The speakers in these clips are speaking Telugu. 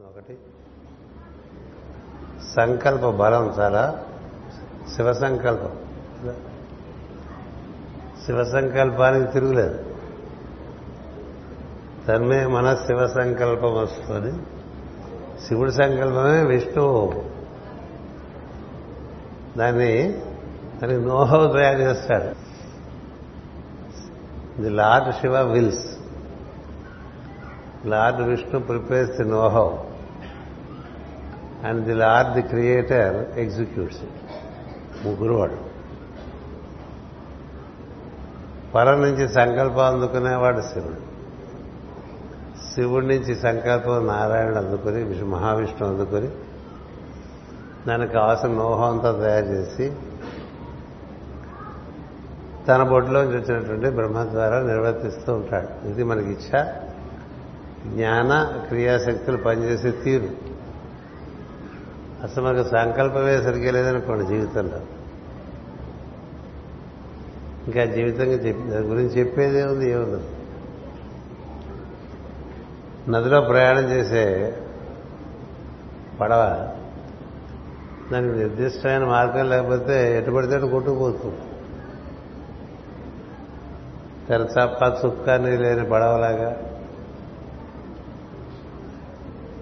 ఒకటి. సంకల్ప బలం చాలా. శివ సంకల్పం. శివ సంకల్పానికి తిరుగులేదు. తన్మే మన శివ సంకల్పం వస్తుంది. శివుడి సంకల్పమే విష్ణువు దాన్ని దానికి నోహో తయారు చేస్తాడు. The lord Shiva wills. Lord Vishnu prepares the know how and the lord the creator executes it. ముగ్గురు వాడు పరం నుంచి సంకల్పం అందుకునేవాడు శివుడు. శివుడి నుంచి సంకల్పం నారాయణుడు అందుకుని విష్ణు మహావిష్ణువు అందుకుని దానికి కావాల్సిన నోహంతో అంతా తయారు చేసి తన బొడ్లోంచి వచ్చినటువంటి బ్రహ్మ ద్వారా నిర్వర్తిస్తూ ఉంటాడు. ఇది మనకి ఇచ్చ జ్ఞాన క్రియాశక్తులు పనిచేసే తీరు. అసలు మనకు సంకల్పమే సరిగ్గా లేదనుకోండి జీవితంలో. ఇంకా జీవితంగా చెప్పి దాని గురించి చెప్పేదే ఉంది ఏముంది? నదిలో ప్రయాణం చేసే పడవ దానికి నిర్దిష్టమైన మార్గం లేకపోతే ఎటుపడితే అటు కొట్టుకుపోతుంది తెరచాప చుక్క నీరు లేని పడవలాగా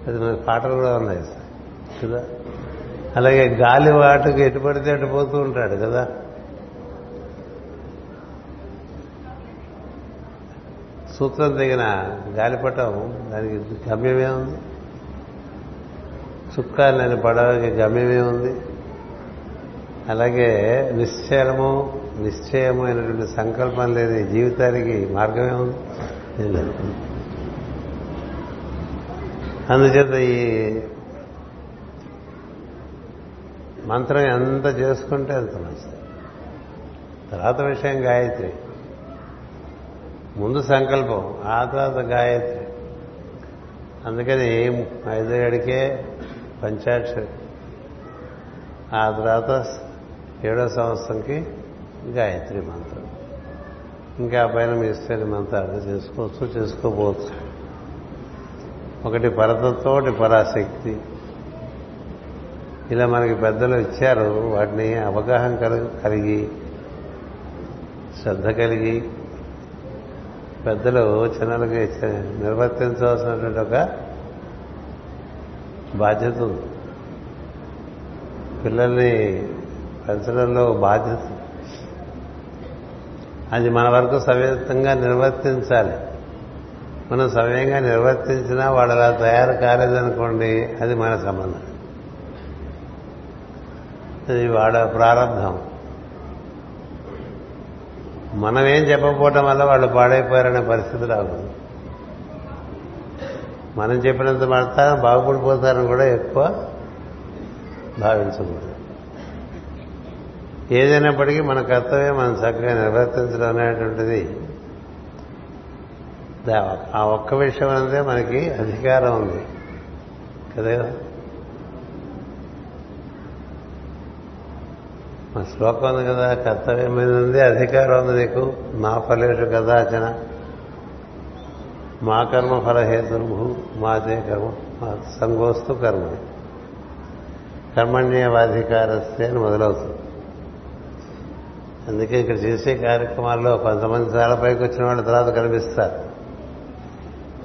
అది మనకు పాటలు కూడా ఉన్నాయి కదా? అలాగే గాలి వాటికి ఎటు పడితే అటు పోతూ ఉంటాడు కదా? సూత్రం తగిన గాలిపటం దానికి గమ్యమే ఉంది. చుక్క లేని పడవకి గమ్యమే ఉంది. అలాగే నిశ్చయము నిశ్చయమైనటువంటి సంకల్పం లేని జీవితానికి మార్గమే ఉంది. ఏం అందుచేత ఈ మంత్రం ఎంత చేసుకుంటే అంత మంచిది. తర్వాత విషయం గాయత్రి. ముందు సంకల్పం ఆ తర్వాత గాయత్రి. అందుకని ఐదో ఏడుకే పంచాక్షరి. ఆ తర్వాత ఏడో సంవత్సరంకి గాయత్రి మంత్రం. ఇంకా పైన మీ ఇష్టమైన మంత్రాలు చేసుకోవచ్చు చేసుకోబోచ్చు ఒకటి పరతతోటి పరాశక్తి. ఇలా మనకి పెద్దలు ఇచ్చారు వాటిని అవగాహన కలిగి శ్రద్ధ కలిగి. పెద్దలు చిన్నలకి నిర్వర్తించవలసినటువంటి ఒక బాధ్యత ఉంది. పిల్లల్ని పెంచడంలో బాధ్యత. అది మన వరకు సవ్యంగా నిర్వర్తించాలి. మనం సమయంగా నిర్వర్తించినా వాడు అలా తయారు కాలేదనుకోండి అది మన సంబంధం. అది వాడ ప్రారంభం. మనం ఏం చెప్పకపోవటం వల్ల వాళ్ళు పాడైపోయారనే పరిస్థితి రాకూడదు మనం చెప్పినంత మాత్రం బాగుపడిపోతారని కూడా ఎక్కువ భావించకూడదు. ఏదైనప్పటికీ మన కర్తవ్యం మనం చక్కగా నిర్వర్తించడం అనేటువంటిది ఆ ఒక్క విషయం అంతే మనకి అధికారం ఉంది. కదా? మా శ్లోకం ఉంది కదా కర్తవ్యం మీద ఉంది అధికారం ఉంది నీకు మా ఫలేషు కదాచన మా కర్మ ఫలహేతుర్భు మాదే కర్మ సంగోస్తు కర్మ. కర్మణ్యవాధికారస్తే అని మొదలవుతుంది. అందుకే ఇక్కడ చేసే కార్యక్రమాల్లో కొంతమంది చాలా పైకి వచ్చిన వాళ్ళు తర్వాత కనిపిస్తారు.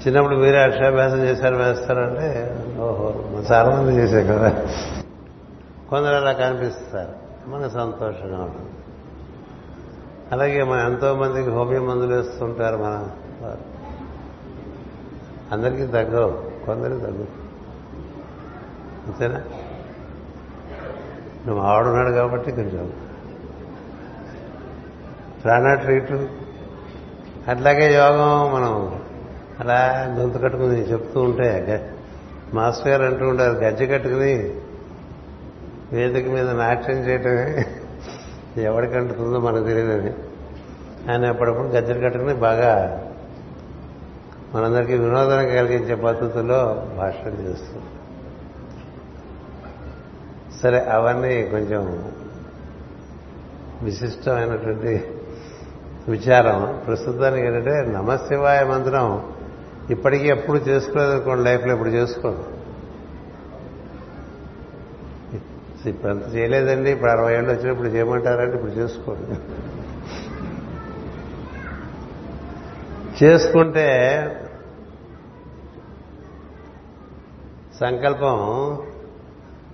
చిన్నప్పుడు మీరే అక్షరాభ్యాసం చేశారు వేస్తారంటే ఓహో చాలా మంది చేసే కదా. కొందరు అలా కనిపిస్తారు. మనకు సంతోషంగా ఉంటుంది. అలాగే మన ఎంతో మందికి హోమియో మందులు వేస్తుంటారు మన అందరికీ తగ్గవు కొందరికి తగ్గవు. అంతేనా? నువ్వు ఆవిడున్నాడు కాబట్టి కొంచెం. ప్రాణ ట్రీట్ అట్లాగే యోగం మనం అలా గొంతు కట్టుకుని చెప్తూ ఉంటే మాస్టర్ గారు అంటూ ఉంటారు గజ్జె కట్టుకుని వేదిక మీద నాట్యం చేయటమే ఎవడికి అంటుతుందో మనకు తెలియదని. ఆయన అప్పుడప్పుడు గజ్జలు కట్టుకుని బాగా మనందరికీ వినోదం కలిగించే పద్ధతుల్లో భాషణ చేస్తుంది సరే అవన్నీ కొంచెం విశిష్టమైనటువంటి విచారం. ప్రస్తుతానికి ఏంటంటే నమశివాయ మంత్రం ఇప్పటికీ ఎప్పుడు చేసుకోలేదు అనుకోండి లైఫ్లో ఇప్పుడు చేసుకోండి ఇప్పుడంత అంత చేయలేదండి ఇప్పుడు అరవై ఏళ్ళు వచ్చినప్పుడు చేయమంటారంటే ఇప్పుడు చేసుకోండి చేసుకుంటే సంకల్పం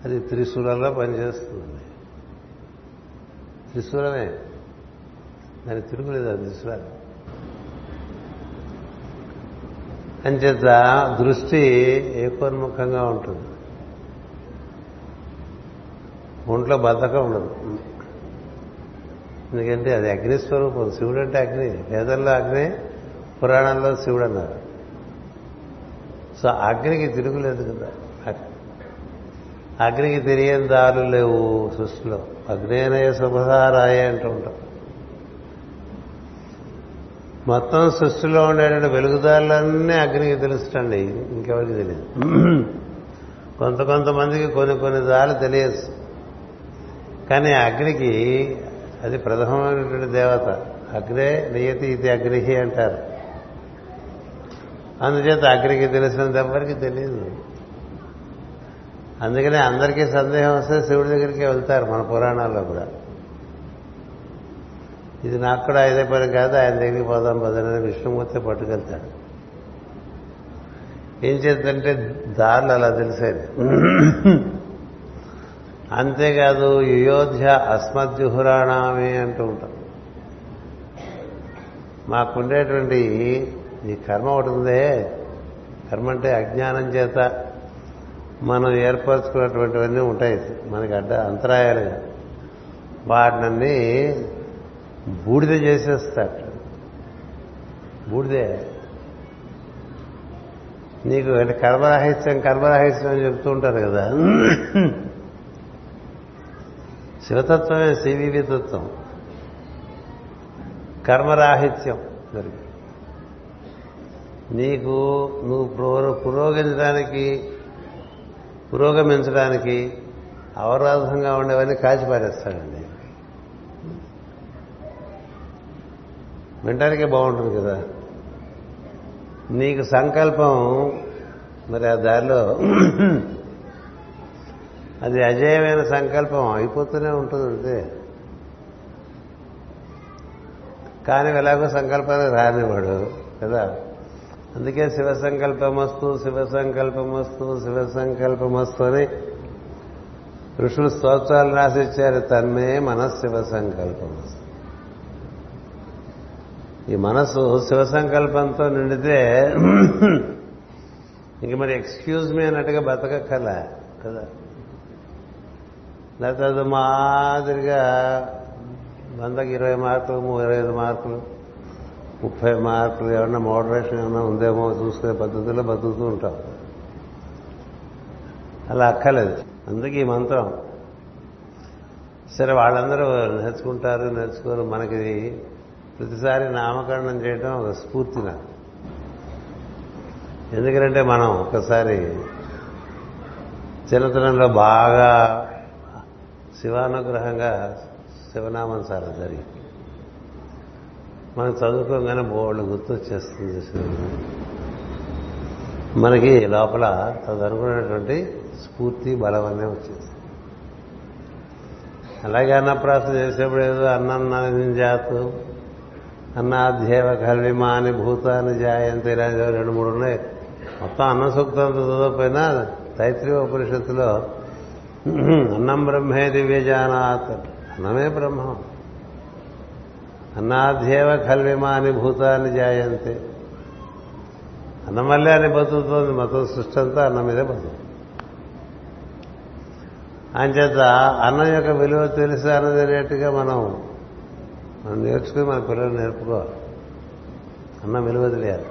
అది త్రిశూలంలో పనిచేస్తుంది త్రిశూలమే. దాన్ని తిరుగులేదు అది త్రిశూలాలు అంచేత దృష్టి ఏకోన్ముఖంగా ఉంటుంది. ఒంట్లో బద్ధకం ఉండదు. ఎందుకంటే అది అగ్నిస్వరూపం శివుడు అంటే అగ్ని. వేదంలో అగ్ని పురాణంలో శివుడు అన్నారు. సో అగ్నికి తిరుగులేదు కదా. అగ్నికి తెలియని దారులు లేవు సృష్టిలో. అగ్నేనయ శుభధారాయ అంటూ ఉంటాం. మొత్తం సృష్టిలో ఉండేటువంటి వెలుగుదారులన్నీ అగ్నికి తెలుస్తండి ఇంకెవరికి తెలియదు. కొంత కొంతమందికి కొన్ని కొన్ని దారులు తెలియదు. కానీ అగ్నికి అది ప్రథమమైనటువంటి దేవత. అగ్నే నియతి ఇది అగ్నిహి అంటారు. అందుచేత అగ్నికి తెలిసినంత ఎవరికి తెలియదు. అందుకనే అందరికీ సందేహం వస్తే శివుడి దగ్గరికి వెళ్తారు మన పురాణాల్లో కూడా. ఇది నాకు కూడా ఇదే పని కాదు ఆయన దగ్గరికి పోదాం పదని విష్ణుమూర్తి పట్టుకెళ్తాడు. ఏం చేద్దంటే దారులు అలా తెలిసేది. అంతేకాదు యుయోధ్య అస్మద్జుహురాణామే అంటూ ఉంటాం. మాకుండేటువంటి ఈ కర్మ ఒకటి ఉందే కర్మ అంటే అజ్ఞానం చేత మనం ఏర్పరచుకున్నటువంటివన్నీ ఉంటాయి. మనకి అడ్డ అంతరాయాలుగా వాటినన్నీ బూడిద చేసేస్తాడు. బూడిదే. నీకు అంటే కర్మరాహిత్యం కర్మరాహిత్యం అని చెప్తూ ఉంటారు కదా. శివతత్వమే సివివి తత్వం. కర్మరాహిత్యం జరిగింది నీకు నువ్వు పురోగమించడానికి పురోగమించడానికి అవరోధంగా ఉండేవన్నీ కాచిపారేస్తాడండి. వినటానికే బాగుంటుంది కదా. నీకు సంకల్పం మరి ఆ దారిలో అది అజయమైన సంకల్పం అయిపోతూనే ఉంటుంది అంతే. కానీ ఎలాగో సంకల్పాలు రానివాడు కదా. అందుకే శివ సంకల్పమస్తు శివ సంకల్పమస్తు శివ సంకల్పమస్తు అని ఋషులు స్తోత్రాలు రాసిచ్చారు. తన్మే మనశివ సంకల్పమస్తు. ఈ మనసు శివ సంకల్పంతో నిండితే ఇంక మరి ఎక్స్క్యూజ్ మీ అన్నట్టుగా బతకక్కల కదా? లేకపోతే అది మాదిరిగా వందకి ఇరవై మార్కులు ఇరవై ఐదు మార్కులు ముప్పై మార్కులు ఏమన్నా మోడరేషన్ ఏమన్నా ఉందేమో చూసుకునే పద్ధతిలో బతుకుతూ ఉంటాం. అలా అక్కర్లేదు. అందుకే ఈ మంత్రం. సరే వాళ్ళందరూ నేర్చుకుంటారు నేర్చుకోరు మనకి ప్రతిసారి నామకరణం చేయడం ఒక స్ఫూర్తి నాకు. ఎందుకంటే మనం ఒకసారి చిన్నతనంలో బాగా శివానుగ్రహంగా శివనామం చాలా జరిగింది మనం చదువుకోగానే బోళ్ళు గుర్తొచ్చేస్తుంది మనకి లోపల తదనుకున్నటువంటి స్ఫూర్తి బలం అనే వచ్చేది. అలాగే అన్నప్రాసం చేసేప్పుడు ఏదో అన్నం జాతు అన్నాధ్యేవ కల్విమాని భూతాన్ని జాయంతి ఇలాంటి రెండు మూడు ఉన్నాయి. మొత్తం అన్న సూక్తంతో చదవకపోయినా తైత్రీయ ఉపనిషత్తులో అన్నం బ్రహ్మే దివ్యజానాత్. అన్నమే బ్రహ్మం. అన్నాధ్యేవ కల్విమాని భూతాన్ని జాయంతి. అన్నం వల్లే అని బతుకుతోంది మొత్తం సృష్టి అంతా అన్నం మీదే బతుకు అంచేత అన్నం యొక్క విలువ తెలిసి అన్నదనేట్టుగా మనం మనం నేర్చుకుని మన పిల్లలు నేర్పుకోవాలి. అన్నం విలువ తెలియాలి.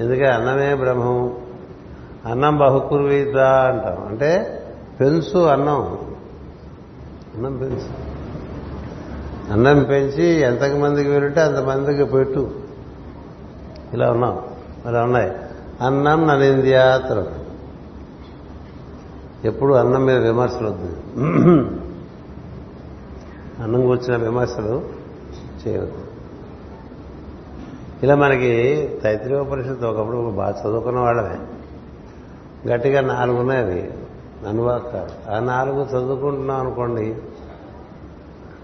ఎందుకంటే అన్నమే బ్రహ్మం అన్నం బహుకుర్వీత అంటాం. అంటే పెంచు అన్నం. అన్నం పెంచు. అన్నం పెంచి ఎంతమందికి వీలుంటే అంతమందికి పెట్టు. ఇలా ఉన్నాం. ఇలా ఉన్నాయి. అన్నం ననింద్యాత్రం ఎప్పుడు అన్నం మీద విమర్శలు వద్దు. అన్నం కూర్చిన విమర్శలు చేయవద్దు. ఇలా మనకి తైత్రీయ పరిషత్తు ఒకప్పుడు బాగా చదువుకున్న వాళ్ళమే. గట్టిగా నాలుగు ఉన్నాయి అవి. అనువాద ఆ నాలుగు చదువుకుంటున్నాం అనుకోండి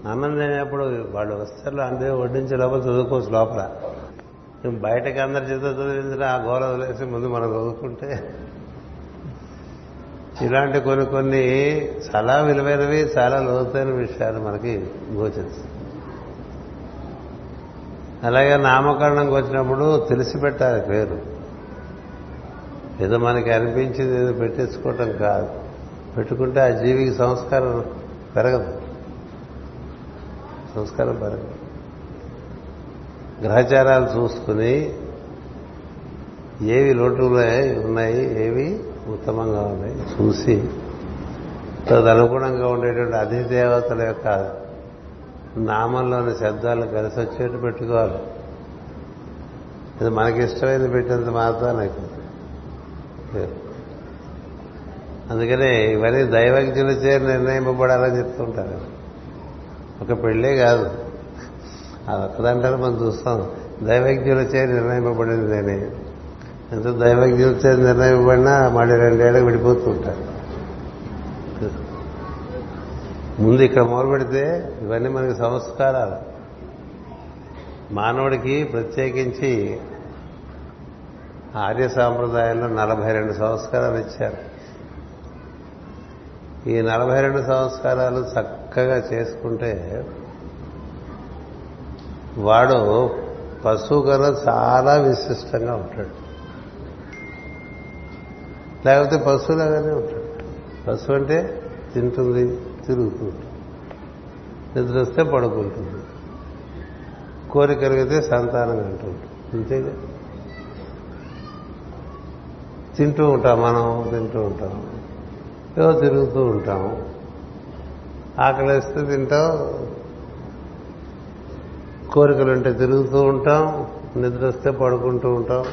అన్నం తినేప్పుడు వాళ్ళు వస్తారు అందరూ వడ్డించే లోపల చదువుకోవచ్చు లోపల. బయటకి అందరి చేత చదివించిన ఆ గోల వదిలేసి ముందు మనం చదువుకుంటే. ఇలాంటి కొన్ని కొన్ని చాలా విలువైనవి చాలా లోతైన విషయాలు మనకి గోచరిస్తాయి. అలాగే నామకరణంకి వచ్చినప్పుడు తెలిసి పెట్టాలి పేరు. ఏదో మనకి అనిపించింది ఏదో పెట్టించుకోవటం కాదు. పెట్టుకుంటే ఆ జీవికి సంస్కారం పెరగదు. సంస్కారం పెరగదు. గ్రహచారాలు చూసుకుని ఏవి లోటులో ఉన్నాయి ఏవి ఉత్తమంగా ఉన్నాయి చూసి తదనుగుణంగా ఉండేటువంటి అధిదేవతల యొక్క నామంలోని శబ్దాలు కలిసి వచ్చేట్టు పెట్టుకోవాలి. ఇది మనకి ఇష్టమైనది పెట్టినంత మాత్రాన్ని అందుకనే ఇవన్నీ దైవజ్ఞులచే నిర్ణయింపబడాలని చెప్తుంటారు. ఒక పెళ్ళే కాదు. అది ఒక్కదంటారు మనం చూస్తాం. దైవజ్ఞులచే నిర్ణయింపబడింది నేనే. ఎంత దైవజ్ఞులచే నిర్ణయింపబడినా మళ్ళీ రెండేళ్ళకి విడిపోతూ ఉంటారు ముందు ఇక్కడ మొదలు పెడితే ఇవన్నీ మనకి సంస్కారాలు. మానవుడికి ప్రత్యేకించి ఆర్య సాంప్రదాయంలో నలభై రెండు సంస్కారాలు ఇచ్చారు. ఈ నలభై రెండు సంస్కారాలు చక్కగా చేసుకుంటే వాడు పశువు కన్నా చాలా విశిష్టంగా ఉంటాడు. లేకపోతే పశువులాగానే ఉంటాడు. పశువు అంటే తింటుంది. తిరుగుతుంది నిద్ర వస్తే పడుకుంటుంది. కోరిక కలిగితే సంతానం అంటుంటుంది అంతేగా. తింటూ ఉంటాం మనం తింటూ ఉంటాం. ఏదో తిరుగుతూ ఉంటాం. ఆకలిస్తే తింటాం. కోరికలుంటే తిరుగుతూ ఉంటాం. నిద్ర వస్తే పడుకుంటూ ఉంటాం.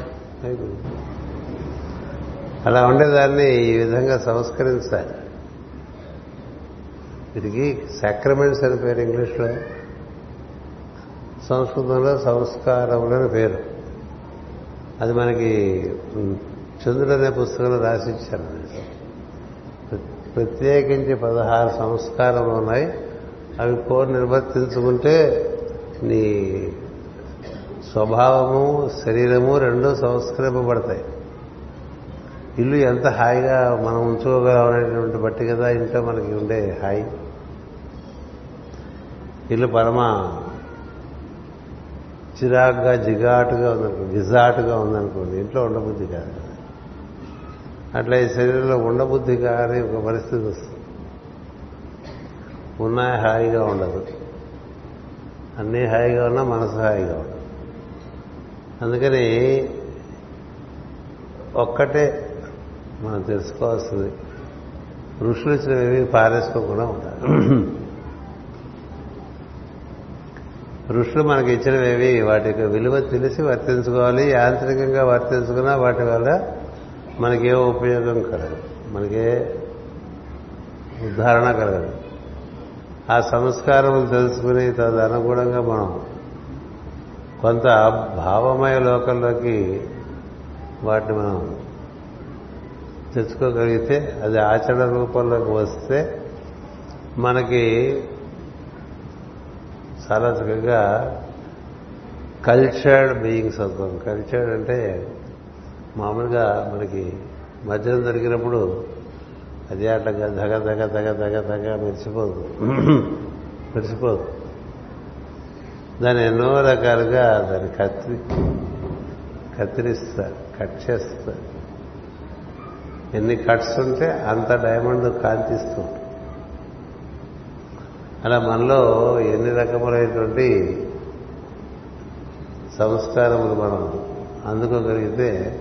అలా ఉండేదాన్ని ఈ విధంగా సంస్కరించాలి. వీటికి సాక్రమెంట్స్ అని పేరు ఇంగ్లీష్లో. సంస్కృతంలో సంస్కారములు అని పేరు. అది మనకి చంద్రుడు అనే పుస్తకంలో రాసిచ్చారు. ప్రత్యేకించి పదహారు సంస్కారములు ఉన్నాయి. అవి కోరి నిర్వర్తించుకుంటే నీ స్వభావము శరీరము రెండూ సంస్కరింపబడతాయి. ఇల్లు ఎంత హాయిగా మనం ఉంచుకోగలనేటువంటి బట్టి కదా ఇంట్లో మనకి ఉండే హాయి. ఇల్లు పరమ చిరాగ్గా జిగాటుగా ఉందనుకోండి గిజాటుగా ఉందనుకోండి ఇంట్లో ఉండబుద్ధి కాదు. అట్లా ఈ శరీరంలో ఉండబుద్ధి కాని ఒక పరిస్థితి వస్తుంది. ఉన్నాయి హాయిగా ఉండదు. అన్నీ హాయిగా ఉన్నా మనసు హాయిగా ఉండదు. అందుకని ఒక్కటే మనం తెలుసుకోవాల్సింది. ఋషులు ఇచ్చినవి పారేసుకోకుండా ఉంటారు ఋషులు మనకి ఇచ్చినవేవి? వాటి యొక్క విలువ తెలిసి వర్తించుకోవాలి. యాంత్రికంగా వర్తించుకున్నా వాటి వల్ల మనకే ఉపయోగం కలగదు మనకే ఉద్ధారణ కలగదు. ఆ సంస్కారం తెలుసుకుని తదనుగుణంగా మనం కొంత భావమయ లోకంలోకి వాటిని మనం తెచ్చుకోగలిగితే అది ఆచరణ రూపంలోకి వస్తే మనకి చాలా చక్కగా కల్చర్డ్ బీయింగ్స్ అవుతాం. కల్చర్డ్ అంటే మామూలుగా మనకి మధ్యలో దొరికినప్పుడు అది అట్లా దగ దగ దగ దగ దగ మెరిసిపోదు. మెరిసిపోదు. దాన్ని ఎన్నో రకాలుగా దాన్ని కత్తి కత్తిరిస్తారు కట్ చేస్తారు. ఎన్ని కట్స్ ఉంటే అంత డైమండ్ కాంతిస్తూ అలా మనలో ఎన్ని రకములైనటువంటి సంస్కారములు మనం అందుకోగలిగితే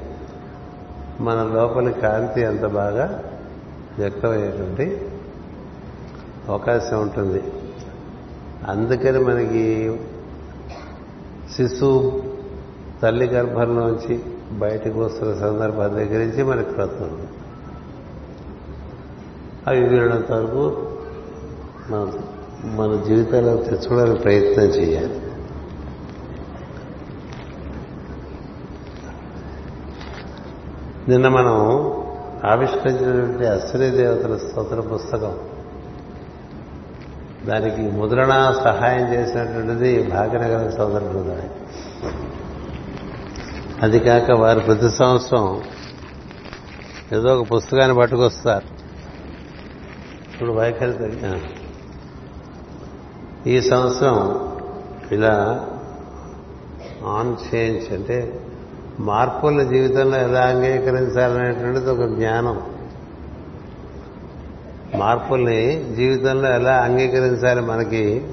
మన లోపలి కాంతి అంత బాగా వ్యక్తమయ్యేటువంటి అవకాశం ఉంటుంది. అందుకని మనకి శిశువు తల్లి గర్భంలోంచి బయటకు వస్తున్న సందర్భం దగ్గర నుంచి మనకి ప్రస్తుతం అవి వీరినంత వరకు మనం మన జీవితంలో తెచ్చుకోవడానికి ప్రయత్నం చేయాలి. నిన్న మనం ఆవిష్కరించినటువంటి అశ్విని దేవతల స్తోత్ర పుస్తకం. దానికి ముద్రణ సహాయం చేసినటువంటిది భాగ్యనగర సోదర బృందమే. అది కాక వారు ప్రతి సంవత్సరం ఏదో ఒక పుస్తకాన్ని పట్టుకొస్తారు. ఇప్పుడు వైఖరి తగ్గ ఈ సంవత్సరం ఇలా ఆన్ చేంజ్ అంటే మార్పుల జీవితంలో ఎలా అంగీకరించాలనేటువంటిది ఒక జ్ఞానం. మార్పుల్ని జీవితంలో ఎలా అంగీకరించాలి మనకి?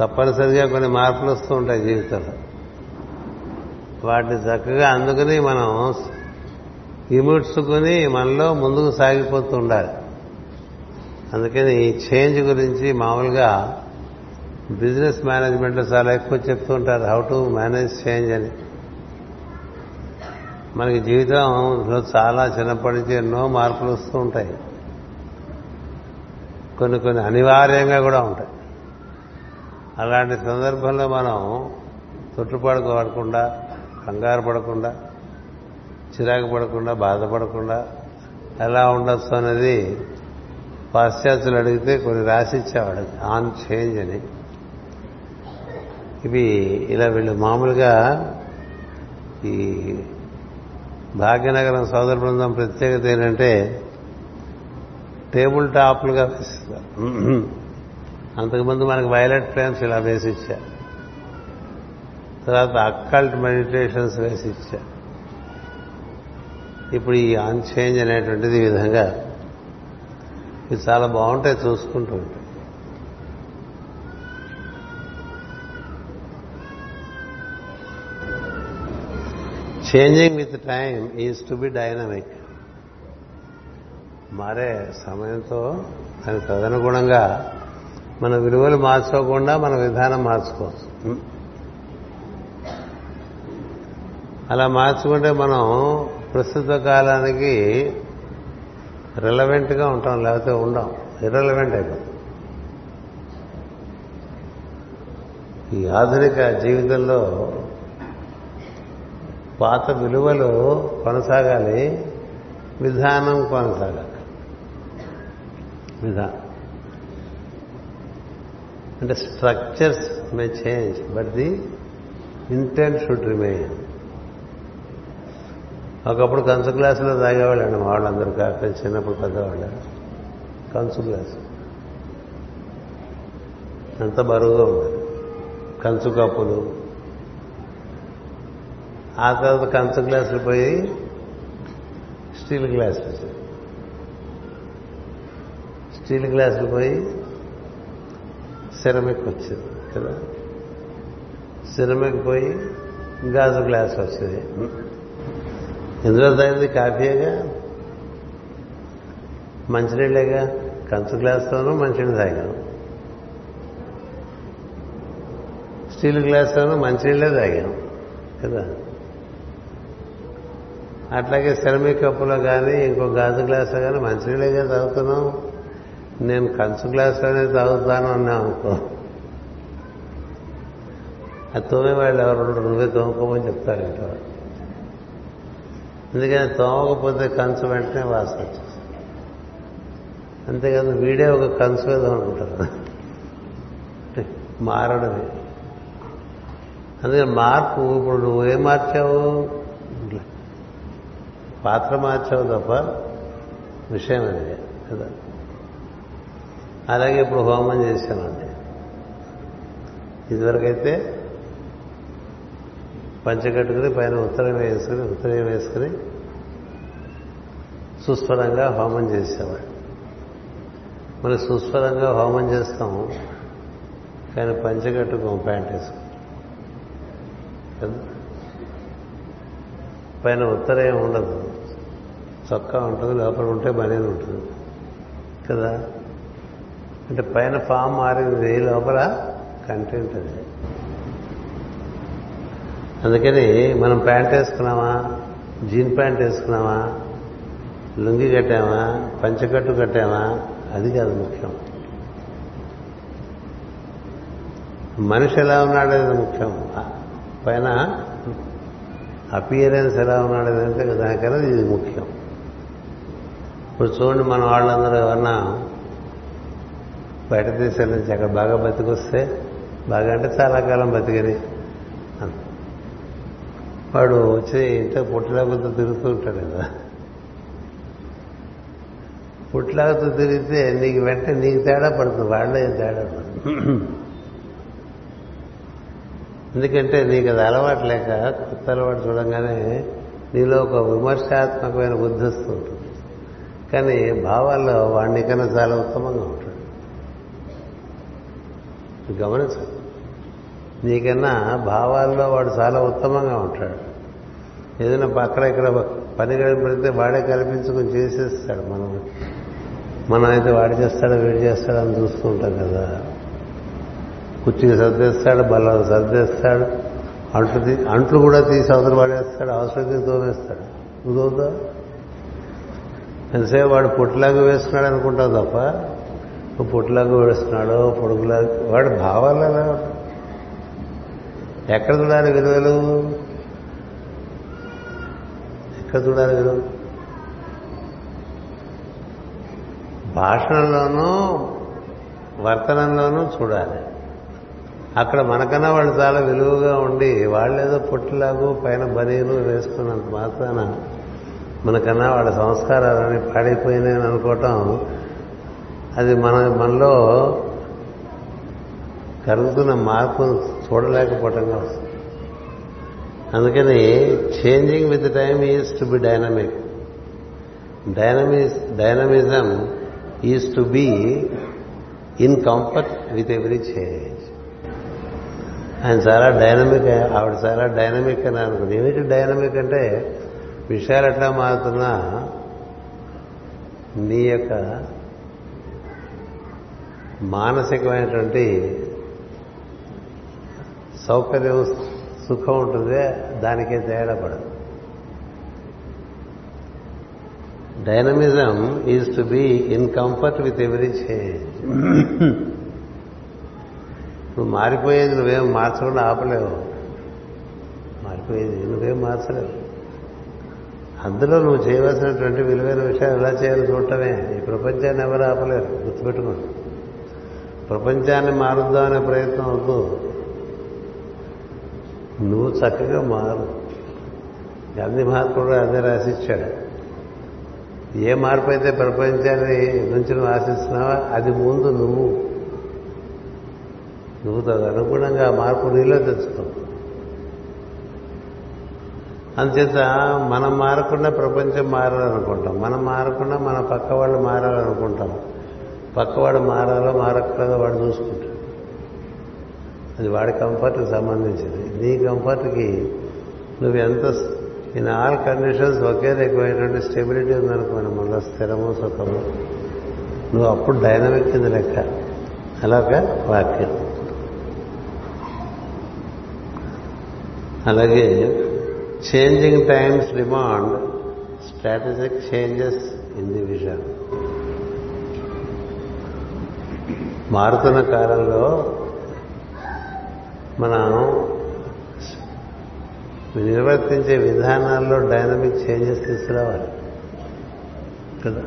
తప్పనిసరిగా కొన్ని మార్పులు వస్తూ ఉంటాయి జీవితంలో. వాటిని చక్కగా అందుకుని మనం ఇముడ్చుకుని మనలో ముందుకు సాగిపోతూ ఉండాలి. అందుకని ఈ చేంజ్ గురించి మామూలుగా బిజినెస్ మేనేజ్మెంట్లో చాలా ఎక్కువ చెప్తూ ఉంటారు హౌ టు మేనేజ్ చేంజ్ అని. మనకి జీవితంలో చాలా చిన్నప్పటి నుంచి ఎన్నో మార్పులు వస్తూ ఉంటాయి. కొన్ని కొన్ని అనివార్యంగా కూడా ఉంటాయి. అలాంటి సందర్భంలో మనం తొట్టుపడుకోవడకుండా కంగారు పడకుండా చిరాకు పడకుండా బాధపడకుండా ఎలా ఉండొచ్చు అనేది పాశ్చాత్యులు అడిగితే కొన్ని రాసిచ్చేవాడు ఆన్ చేంజ్ అని. ఇవి ఇలా వీళ్ళు మామూలుగా ఈ భాగ్యనగరం సోదర బృందం ప్రత్యేకత ఏంటంటే టేబుల్ టాప్లుగా వేస్తారు అంతకుముందు మనకు వైలెట్ ఫ్రేమ్స్ ఇలా వేసి ఇచ్చారు. తర్వాత అక్కల్ట్ మెడిటేషన్స్ వేసి ఇచ్చారు. ఇప్పుడు ఈ ఆన్ చేంజ్ అనేటువంటిది ఈ విధంగా ఇది చాలా బాగుంటాయి చూసుకుంటూ ఉంటాయి changing with time is to be dynamic మారే సమయంతో దాని తదనుగుణంగా మన విలువలు మార్చుకోకుండా మన విధానం మార్చుకోవచ్చు. అలా మార్చుకుంటే మనం ప్రస్తుత కాలానికి రిలవెంట్గా ఉంటాం లేకపోతే ఉండం. ఇర్రెలవెంట్ అయిపోతాం. ఈ ఆధునిక జీవితంలో పాత విలువలు కొనసాగాలి విధానం కొనసాగాలి. విధానం. అంటే structures may change but the intent should remain ఒకప్పుడు కంచు గ్లాసులో తాగేవాళ్ళండి మా వాళ్ళందరూ కాక చిన్నప్పుడు పెద్దవాళ్ళు. కంచు గ్లాసు. అంత బరువుగా ఉండేది. కంచు కప్పులు ఆ తర్వాత కంచు గ్లాసులు పోయి స్టీల్ గ్లాసులు స్టీల్ గ్లాసులు పోయి సిరమిక్ వచ్చింది కదా? సిరమిక్ పోయి గాజు గ్లాస్ వచ్చింది. ఇందులో తాగింది కాఫీగా మంచినీళ్ళేగా? కంచు గ్లాస్తోనూ మంచినీళ్ళు తాగాం. స్టీల్ గ్లాస్తోనూ మంచినీళ్ళే తాగాం కదా? అట్లాగే సెరమిక్ కప్పులో కానీ ఇంకో గాజు గ్లాసులో కానీ మంచినీళ్ళేగా తాగుతున్నాం నేను కంచు గ్లాసులోనే తాగుతాను అన్నా అనుకో. అది తోమే వాళ్ళు ఎవరు నువ్వే తోముకోమని చెప్తారు ఇంట్లో. ఎందుకని తోమకపోతే కంచు వెంటనే వాసన వచ్చేస్తుంది. అంతేకాదు వీడే ఒక కంచు ఏదో అనుకుంటారు. మారడమే. అందుకని మార్పు ఇప్పుడు నువ్వు ఏం మార్చావు? పాత్ర మార్చావు తప్ప విషయం అది కదా? అలాగే ఇప్పుడు హోమం చేశామండి ఇదివరకైతే పంచగట్టుకుని పైన ఉత్తరం వేసుకుని ఉత్తరం వేసుకుని సుస్వరంగా హోమం చేసేవాడు. మనం సుస్వరంగా హోమం చేస్తాం కానీ పంచగట్టుకోం ప్యాంట్ వేసుకో పైన ఉత్తరం ఉండదు. చొక్కా ఉంటుంది లోపల ఉంటే బనేది ఉంటుంది. కదా? అంటే పైన ఫామ్ మారింది లోపల కంటెంట్ అది. అందుకని మనం ప్యాంట్ వేసుకున్నామా? జీన్ ప్యాంట్ వేసుకున్నామా? లుంగి కట్టామా? పంచకట్టు కట్టామా? అది కాదు ముఖ్యం. మనిషి ఎలా ఉన్నాడనేది ముఖ్యం. పైన అపియరెన్స్ ఎలా ఉన్నాడనేది దానికన్నా ఇది ముఖ్యం. ఇప్పుడు చూడండి మన వాళ్ళందరూ ఎవరన్నా బయట దేశాల నుంచి అక్కడ బాగా బతికొస్తే బాగా అంటే చాలా కాలం బతికని వాడు వచ్చి ఇంట్లో పుట్టలేకపోతే తిరుగుతూ ఉంటాడు కదా. పుట్టలేకపోతే తిరిగితే నీకు వెంటనే నీకు తేడా పడుతుంది వాళ్ళే తేడా పడుతుంది. ఎందుకంటే నీకు అది అలవాటు లేక కొత్త అలవాటు చూడంగానే నీలో ఒక విమర్శాత్మకమైన బుద్ధి వస్తుంటుంది కానీ భావాల్లో వాడిని కన్నా చాలా ఉత్తమంగా ఉంటాడు. గమనించు. నీకన్నా భావాల్లో వాడు చాలా ఉత్తమంగా ఉంటాడు. ఏదైనా అక్కడ ఇక్కడ పని కనిపెడితే వాడే కల్పించుకొని చేసేస్తాడు. మనం మనం అయితే వాడు చేస్తాడో వీడు చేస్తాడో అని చూస్తూ ఉంటాం కదా. కుర్చీకి సర్దేస్తాడు బల్ల సర్దేస్తాడు అంట్లు అంట్లు కూడా తీసి అవతల వాడేస్తాడు అవసరం తోమేస్తాడు. నువ్వు తోముతావా? ఎంతసేపు వాడు పుట్టలాగా వేస్తున్నాడు అనుకుంటావు తప్ప? నువ్వు వేస్తున్నాడు పొడుగులాగా వాడు భావాలు ఎక్కడ చూడాలి విలువలు? ఎక్కడ చూడాలి విలువ? భాషణలోనూ వర్తనంలోనూ చూడాలి. అక్కడ మనకన్నా వాళ్ళు చాలా విలువగా ఉండి వాళ్ళేదో పొట్టులాగు పైన బనీలు వేసుకున్నంత మాత్రాన మనకన్నా వాళ్ళ సంస్కారాలని పాడైపోయినాయని అనుకోవటం అది మన మనలో కలుగుతున్న మార్పును చూడలేకపోవటంగా వస్తుంది అందుకని changing with time is to be dynamic dynamism dynamism is to be in comfort with every change ఆయన చాలా డైనమిక్ ఆవిడ చాలా డైనమిక్ అని అనుకుంది. ఏమిటి డైనమిక్ అంటే విషయాలు ఎట్లా మారుతున్నా నీ యొక్క మానసికమైనటువంటి సౌకర్యం సుఖం ఉంటుంది దానికే తేడా పడదు dynamism is to be in comfort with every change. నువ్వు మారిపోయేది నువ్వేం మార్చకుండా ఆపలేవు. మారిపోయేది నువ్వేం మార్చలేవు. అందులో నువ్వు చేయవలసినటువంటి విలువైన విషయాలు ఎలా చేయాలో చూడటమే. ఈ ప్రపంచాన్ని ఎవరు ఆపలేరు గుర్తుపెట్టుకోండి. ప్రపంచాన్ని మారుద్దాం అనే ప్రయత్నం వద్దు. నువ్వు చక్కగా మారు. గాంధీ మహాత్ముడు అదే రాసిచ్చాడు. ఏ మార్పు అయితే ప్రపంచాన్ని నుంచి నువ్వు ఆశిస్తున్నావా అది ముందు నువ్వు. నువ్వు తదనుగుణంగా అనుగుణంగా మార్పు నీలో తెచ్చుకో. అందుచేత మనం మారకుండా ప్రపంచం మారాలనుకుంటాం. మనం మారకుండా మన పక్క వాళ్ళు మారాలనుకుంటాం. పక్కవాడు మారాలో మారక్కలేదో వాడు చూసుకుంటాడు. అది వాడి కంఫర్ట్కి సంబంధించింది. నీ కంఫర్ట్కి నువ్వు ఎంత ఇన్ ఆల్ కండిషన్స్ ఒకే రకమైనటువంటి స్టెబిలిటీ ఉందనుకోండి మళ్ళీ స్థిరము సుఖము నువ్వు అప్పుడు డైనమిక్ కింద లెక్క. అలాగా వాక్యం. అలాగే changing times demand strategic changes in the vision మారుతున్న కాలంలో మనం నిర్వర్తించే విధానాల్లో డైనమిక్ చేంజెస్ తీసుకురావాలి. కదా?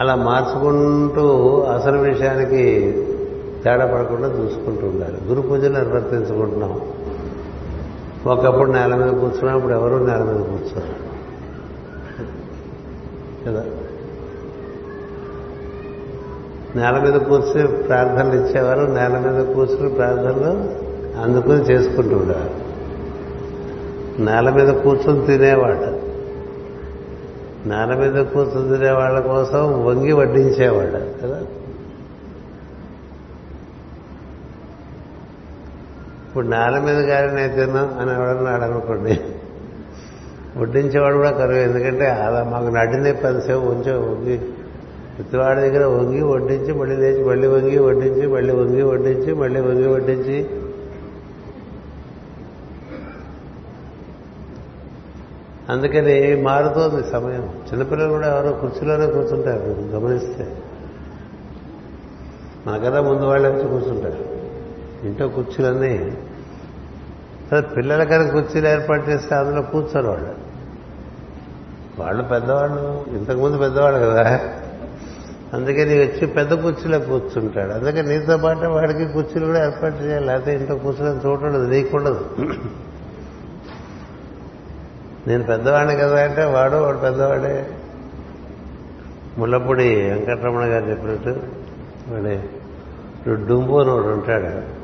అలా మార్చుకుంటూ అసలు విషయానికి తేడా పడకుండా చూసుకుంటూ ఉండాలి. గురు పూజలు నిర్వర్తించుకుంటున్నాం. ఒకప్పుడు నేల మీద కూర్చున్నప్పుడు ఎవరు నేల మీద కూర్చోరు. కదా? నేల మీద కూర్చుని ప్రార్థనలు ఇచ్చేవారు నేల మీద కూర్చుని ప్రార్థనలు అందుకుని చేసుకుంటూ ఉండేవారు. నేల మీద కూర్చొని తినేవాడు నేల మీద కూర్చొని తినే వాళ్ళ కోసం వంగి వడ్డించేవాడు కదా? ఇప్పుడు నేల మీద గారి నేను తిన్నాం అని ఎవడన్నాడు అనుకోండి వడ్డించేవాడు కూడా కరువు ఎందుకంటే అలా మాకు నడిని పదిసేపు ఉంచే వంగి ప్రతివాడి దగ్గర వంగి వడ్డించి మళ్ళీ లేచి మళ్ళీ వంగి వడ్డించి మళ్ళీ వంగి వడ్డించి మళ్ళీ వంగి వడ్డించి. అందుకని మారుతోంది సమయం. చిన్నపిల్లలు కూడా ఎవరో కుర్చీలోనే కూర్చుంటారు గమనిస్తే. మాకదా ముందు వాళ్ళే వచ్చి కూర్చుంటారు. ఇంట్లో కుర్చీలన్నీ తర్వాత పిల్లలకని కుర్చీలు ఏర్పాటు చేస్తే అందులో కూర్చొని వాళ్ళు వాళ్ళు పెద్దవాళ్ళు ఇంతకుముందు పెద్దవాళ్ళు కదా. అందుకే నీ వచ్చి పెద్ద కుర్చీలో కూర్చుంటాడు. అందుకే నీతో పాటు వాడికి కుర్చీలు కూడా ఏర్పాటు చేయాలి. లేకపోతే ఇంట్లో కూర్చొని చూడదు నీకుండదు. నేను పెద్దవాడిని కదా అంటే వాడు వాడు పెద్దవాడే. ముళ్ళపూడి వెంకటరమణ గారు చెప్పినట్టు వాడి డుంబు అని వాడు ఉంటాడు.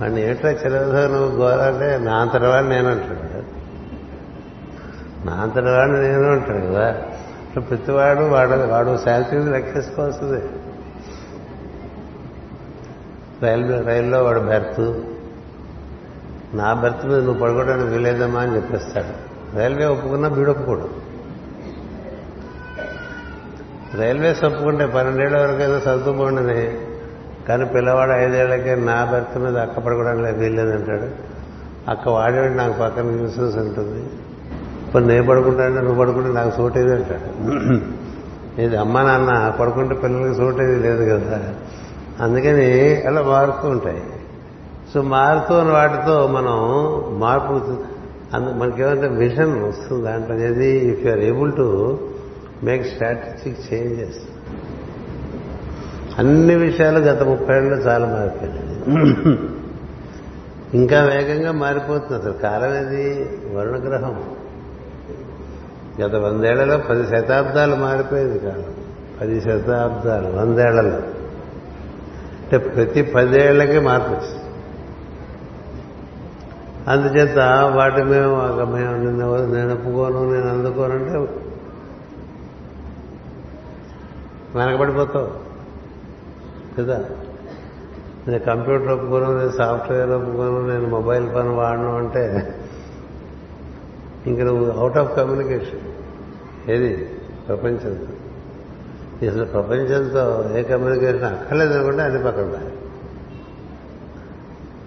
వాడిని ఏమిట్రా చిరవదో నువ్వు గోర అంటే నా అంతటివాడిని నేను అంటాడు నా అంతటివాడిని నేను అంటాడు కదా. అట్లా ప్రతివాడు వాడు వాడు శాలరీని లెక్కేసుకోవాల్సిందే రైల్వే రైల్లో వాడు బెర్త్ నా బెర్త్ మీద నువ్వు పడుకోవడానికి వీలేదమ్మా అని చెప్పేస్తాడు. రైల్వే ఒప్పుకున్నా వీడు ఒప్పుకోడు. రైల్వేస్ ఒప్పుకుంటే పన్నెండేళ్ళ వరకు ఏదో సర్దుకోండి కానీ పిల్లవాడు ఐదేళ్ళకే నా భర్త మీద అక్క పడుకోవడానికి వీల్లేదంటాడు అక్క వాడేవాడు నాకు పక్కన న్యూసెన్స్ ఉంటుంది. ఇప్పుడు నేను పడుకుంటానంటే నువ్వు పడుకుంటే నాకు సోటేది అంటాడు. ఇది అమ్మ నాన్న పడుకుంటే పిల్లలకి సోటేది లేదు కదా. అందుకని అలా మారుతూ ఉంటాయి. సో మారుతూ ఉన్న వాటితో మనం మార్పు అందు మనకేమంటే విజన్ వస్తుంది. దాంట్లో ఏది if you are able to make strategic changes అన్ని విషయాలు గత ముప్పై ఏళ్ళు చాలా మారిపోయినాయి. ఇంకా వేగంగా మారిపోతుంది అసలు కాలం ఏది? వరుణగ్రహం. గత వందేళ్ళలో పది శతాబ్దాలు మారిపోయింది కాలం పది శతాబ్దాలు వందేళ్ళలో. అంటే ప్రతి పదేళ్ళకి మార్పు వచ్చింది. అందుచేత వాటి మేము మేము నిన్న నేను ఒప్పుకోను నేను అందుకోనంటే వెనకబడిపోతావు. కదా? నేను కంప్యూటర్ ఒప్పుకోను నేను సాఫ్ట్వేర్ ఒప్పుకోను నేను మొబైల్ ఫోన్ వాడను అంటే ఇంక నువ్వు అవుట్ ఆఫ్ కమ్యూనికేషన్ ఏది? ప్రపంచంతో అసలు ప్రపంచంతో ఏ కమ్యూనికేషన్ అక్కర్లేదు అనుకుంటే అది పక్కన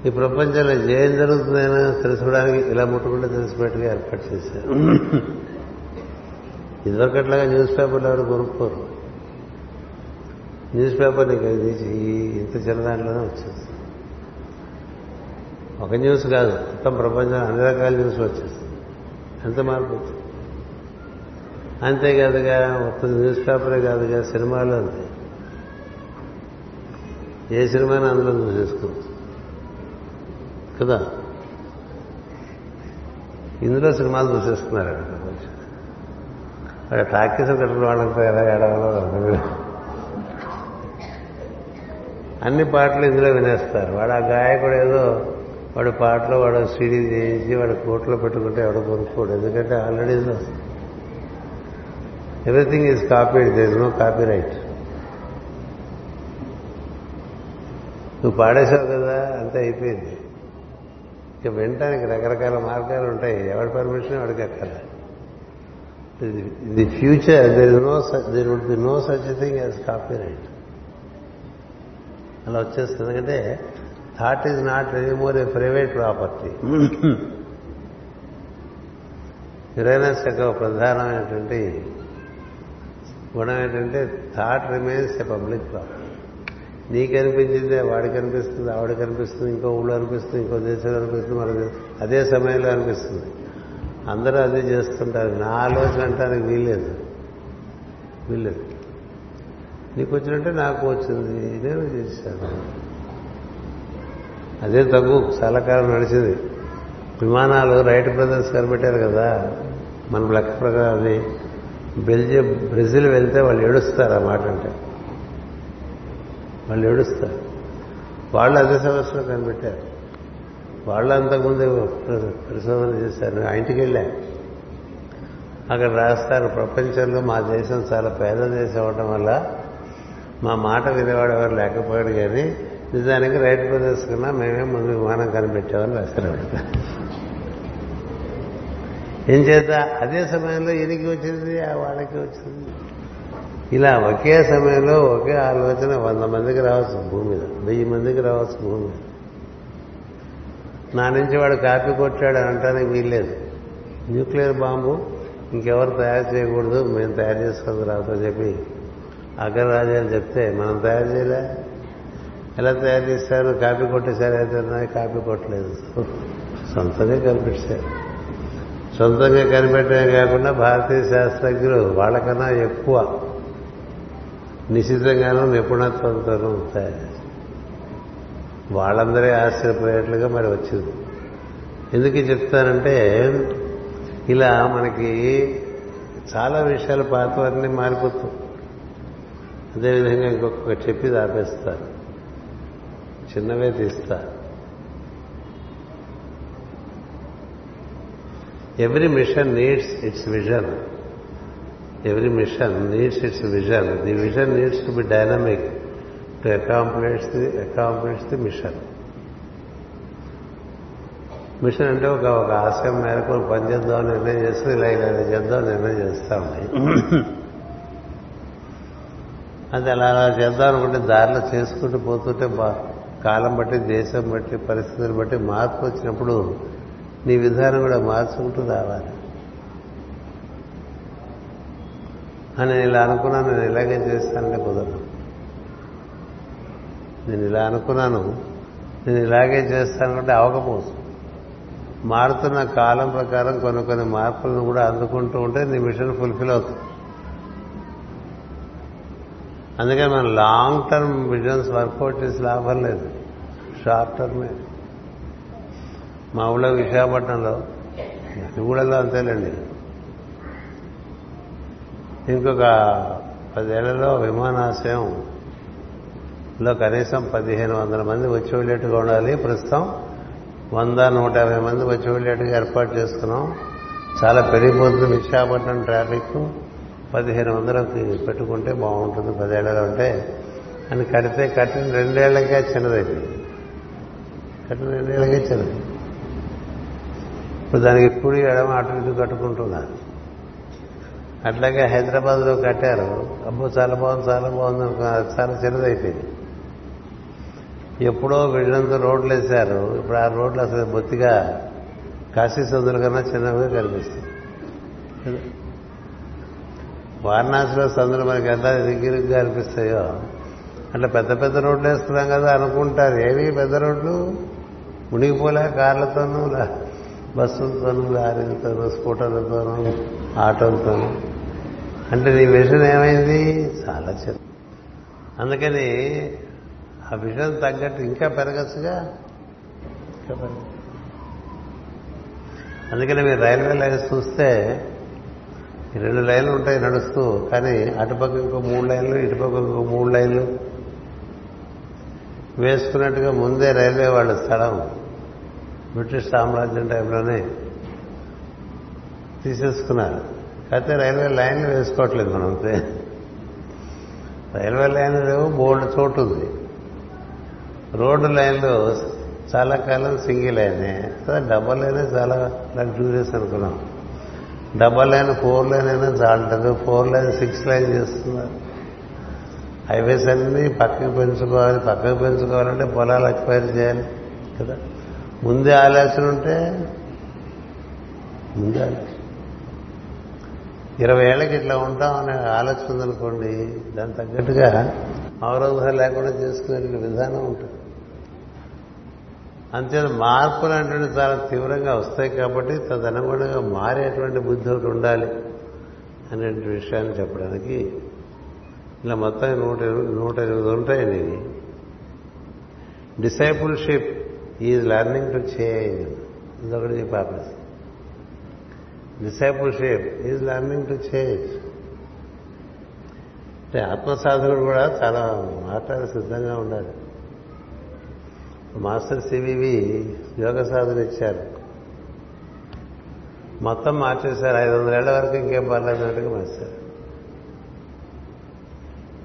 ఈ ప్రపంచంలో ఏం జరుగుతుందైనా తెలుసుకోవడానికి ఇలా ముట్టుకుంటే తెలిసిపెట్టుగా ఏర్పాటు చేశారు. ఇదివరకట్లాగా న్యూస్ పేపర్లు ఎవరు కొనుక్కోరు. న్యూస్ పేపర్ నీకు తీసి ఇంత చిన్న దాంట్లోనే వచ్చేస్తుంది. ఒక న్యూస్ కాదు మొత్తం ప్రపంచం అన్ని రకాల న్యూస్లు వచ్చేస్తుంది ఎంత మార్పు వచ్చింది? అంతేకాదుగా మొత్తం న్యూస్ పేపరే కాదుగా సినిమాలు అంతే. ఏ సినిమాని అందులో చూసేసుకోవచ్చు కదా? ఇందులో సినిమాలు చూసేసుకున్నారు అక్కడ టాకీస్ కట్టిన వాళ్ళంతా ఎలా ఏడవాలో అన్ని పాటలు ఇందులో వినేస్తారు. వాడు ఆ గాయకుడు ఏదో వాడు పాటలు వాడు సీడీ చేయించి వాడు కోట్లో పెట్టుకుంటే ఎవడ కొనుక్కోడు. ఎందుకంటే already everything is copied there no copyright నువ్వు పాడేశావు కదా అంతే అయిపోయింది. ఇక వినటానికి రకరకాల మార్గాలు ఉంటాయి. ఎవరి పర్మిషన్ వాడికి అక్కల the future there no there would be no such thing as copyright అలా వచ్చేస్తుంది ఎందుకంటే thought is not anymore a private property Uranus యొక్క ప్రధానమైనటువంటి గుణం ఏంటంటే thought remains a public property నీకు అనిపించిందే వాడికి అనిపిస్తుంది ఆవిడకి అనిపిస్తుంది ఇంకో ఊళ్ళో అనిపిస్తుంది ఇంకో దేశంలో అనిపిస్తుంది మన అదే సమయంలో అనిపిస్తుంది. అందరూ అదే చేస్తుంటారు. నా ఆలోచన అంటానికి వీల్లేదు. వీల్లేదు. నీకు వచ్చినట్టే నాకు వచ్చింది. నేను చేశాను అదే తగ్గు చాలా కాలం నడిచింది. విమానాలు రైట్ బ్రదర్స్ కనిపెట్టారు కదా. మన లెక్క ప్రకారం బెల్జియం బ్రెజిల్ వెళ్తే వాళ్ళు ఏడుస్తారు ఆ మాట అంటే. వాళ్ళు ఏడుస్తారు. వాళ్ళు అదే సమస్యలో కనిపెట్టారు. వాళ్ళు అంతకుముందు పరిశోధన చేశారు. ఆ ఇంటికి వెళ్ళా. అక్కడ రాస్తారు. ప్రపంచంలో మా దేశం చాలా పేద దేశం అవడం వల్ల మా మాట వినేవాడు ఎవరు లేకపోయాడు కానీ నిజానికి రైట్ బ్రదర్స్ కన్నా మేమే ముందు విమానం కనిపెట్టామని రాశారు ఏం చేత అదే సమయంలో ఈయనకి వచ్చింది ఆ వాళ్ళకి వచ్చింది. ఇలా ఒకే సమయంలో ఒకే ఆలోచన వంద మందికి రావచ్చు భూమి మీద వెయ్యి మందికి రావచ్చు భూమి మీద. నా నుంచి వాడు కాపీ కొట్టాడు అనటానికి వీల్లేదు. న్యూక్లియర్ బాంబు ఇంకెవరు తయారు చేయకూడదు మేము తయారు చేసుకోదు రాతో చెప్పి అగ్రరాజ్యాలు చెప్తే మనం తయారు చేయలే? ఎలా తయారు చేస్తారు? కాపీ కొట్టేశారు ఏదైనా కాపీ కొట్టలేదు. సొంతంగా కనిపెట్టారు సొంతంగా కనిపెట్టడమే కాకుండా భారతీయ శాస్త్రజ్ఞులు వాళ్ళకన్నా ఎక్కువ నిశ్చితంగానూ నిపుణత్వంతోనూ తయారు వాళ్ళందరే ఆశ్చర్యపోయేట్లుగా మరి వచ్చింది. ఎందుకు చెప్తానంటే ఇలా మనకి చాలా విషయాలు పాతవన్నీ మారిపోతుంది అదేవిధంగా ఇంకొక చెప్పి ఆపేస్తారు చిన్నవే తీస్తా. Every mission needs its vision every mission needs its vision the vision needs to be dynamic to accomplish the accomplish the mission mission అంటే ఒక ఒక ఆశయం మేరకు పని చేద్దాం నిర్ణయం చేస్తూ ఇలా ఇలా చేద్దాం నిర్ణయం చేస్తా. ఉన్నాయి అది అలా అలా చేద్దాం అనుకుంటే దారిలో చేసుకుంటూ పోతుంటే కాలం బట్టి దేశం బట్టి పరిస్థితులు బట్టి మార్పు వచ్చినప్పుడు నీ విధానం కూడా మార్చుకుంటూ రావాలి. అని నేను ఇలా అనుకున్నాను నేను ఇలాగే చేస్తానంటే కుదరదు. నేను ఇలా అనుకున్నాను నేను ఇలాగే చేస్తానంటే అవకపోవచ్చు. మారుతున్న కాలం ప్రకారం కొన్ని కొన్ని మార్పులను కూడా అందుకుంటూ ఉంటే నీ మిషన్ ఫుల్ఫిల్ అవుతుంది. అందుకని మనం లాంగ్ టర్మ్ విజన్స్ వర్కౌట్ చేసి లాభం లేదు. షార్ట్ టర్మే మా ఊళ్ళో విశాఖపట్నంలో ఊళ్ళలో అంతేలేండి. ఇంకొక పదేళ్ళలో విమానాశ్రయంలో కనీసం పదిహేను వందల మంది వచ్చి వెళ్ళేట్టుగా ఉండాలి. ప్రస్తుతం వంద నూట యాభై మంది వచ్చి వెళ్ళేట్టుగా ఏర్పాటు చేసుకున్నాం. చాలా పెరిగిపోతుంది విశాఖపట్నం ట్రాఫిక్ పదిహేను వందలకి పెట్టుకుంటే బాగుంటుంది పదేళ్ళలో ఉంటే అని కడితే కట్టిన రెండేళ్ళకే చిన్నదైపోయింది. కట్టిన రెండేళ్ళకే చిన్నది. ఇప్పుడు దానికి కుడి ఎడమ అటు ఇటు కట్టుకుంటున్నారు అట్లాగే హైదరాబాద్లో కట్టారు. అబ్బో చాలా బాగుంది చాలా బాగుంది అనుకున్నారు చాలా చిన్నదైపోయింది. ఎప్పుడో వెళ్ళినంత రోడ్లు వేశారు. ఇప్పుడు ఆ రోడ్లు అసలు బొత్తిగా కాశీ సందుల కన్నా చిన్నవిగా కనిపిస్తుంది వారణాసిలో సందులు మనకి ఎంత దిగ్గిరిగ్గా అనిపిస్తాయో. అట్లా పెద్ద పెద్ద రోడ్లు వేస్తున్నాం కదా అనుకుంటారు. ఏవి పెద్ద రోడ్లు? మునిగిపోలే కార్లతోనూ బస్సులతోనూ లారీలతోనూ స్కూటర్లతోనూ ఆటోలతోనూ. అంటే నీ విషయం ఏమైంది? చాలా చిన్న. అందుకని ఆ విషయం తగ్గట్టు ఇంకా పెరగచ్చుగా? ఇంకా పెరగచ్చు అందుకని మీరు రైల్వే లైన్స్ చూస్తే రెండు లైన్లు ఉంటాయి నడుస్తూ కానీ అటుపక్క ఇంకో మూడు లైన్లు ఇటుపక్క ఇంకో మూడు లైన్లు. వేసుకున్నట్టుగా ముందే రైల్వే వాళ్ళ స్థలం బ్రిటిష్ సామ్రాజ్యం టైంలోనే తీసేసుకున్నారు. కాకపోతే రైల్వే లైన్లు వేసుకోవట్లేదు మనం. అంతే రైల్వే లైన్లు లేవు బోల్డ్ చోటు ఉంది. రోడ్డు లైన్లు చాలా కాలం సింగిల్ లైనే. డబల్ లైనే చాలా లగ్జూరియస్ అనుకున్నాం. డబల్ లైన్ ఫోర్ లైన్ అయినా చాలంటారు ఫోర్ లైన్ సిక్స్ లైన్ చేస్తున్నారు. హైవేస్ అన్నీ పక్కకి పెంచుకోవాలి పక్కకి పెంచుకోవాలంటే పొలాలు ఎక్స్పైర్ చేయాలి కదా. ముందే ఆలోచన ఉంటే ముందే ఆలోచన. ఇరవై ఏళ్ళకి ఇట్లా ఉంటాం అనే ఆలోచన ఉందనుకోండి దాని తగ్గట్టుగా అవరోధాలు లేకుండా చేసుకునే విధానం ఉంటుంది. అంతే మార్పులు అంటే చాలా తీవ్రంగా వస్తాయి కాబట్టి తదనుగుణంగా మారేటువంటి బుద్ధి ఒకటి ఉండాలి అనే విషయాన్ని చెప్పడానికి ఇలా మొత్తం నూట నూట ఎనిమిది ఉంటాయండి ఇవి. Discipleship is learning to change ఇదొకటి చెప్పి discipleship is learning to change అంటే ఆత్మసాధకుడు కూడా చాలా మాట్లాడే సిద్ధంగా ఉండాలి. మాస్టర్ సివివి యోగ సాధన ఇచ్చారు. మొత్తం మార్చేశారు. ఐదు వందల వరకు ఇంకేం పర్లేదన్నట్టుగా మార్చారు